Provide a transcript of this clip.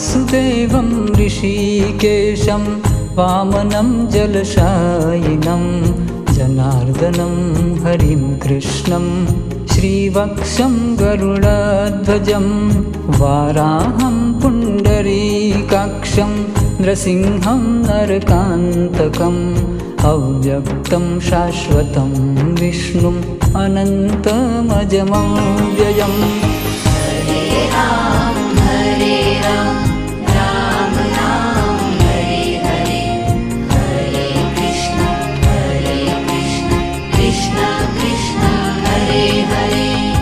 वासुदेवं ऋषिकेशं वामनं जलशायिनं जनार्दनं हरिं कृष्णं श्रीवक्षं गरुडध्वजं वाराहं पुण्डरीकाक्षं नृसिंहं नरकान्तकम् अव्यक्तं शाश्वतं विष्णुम् अनन्तमजमं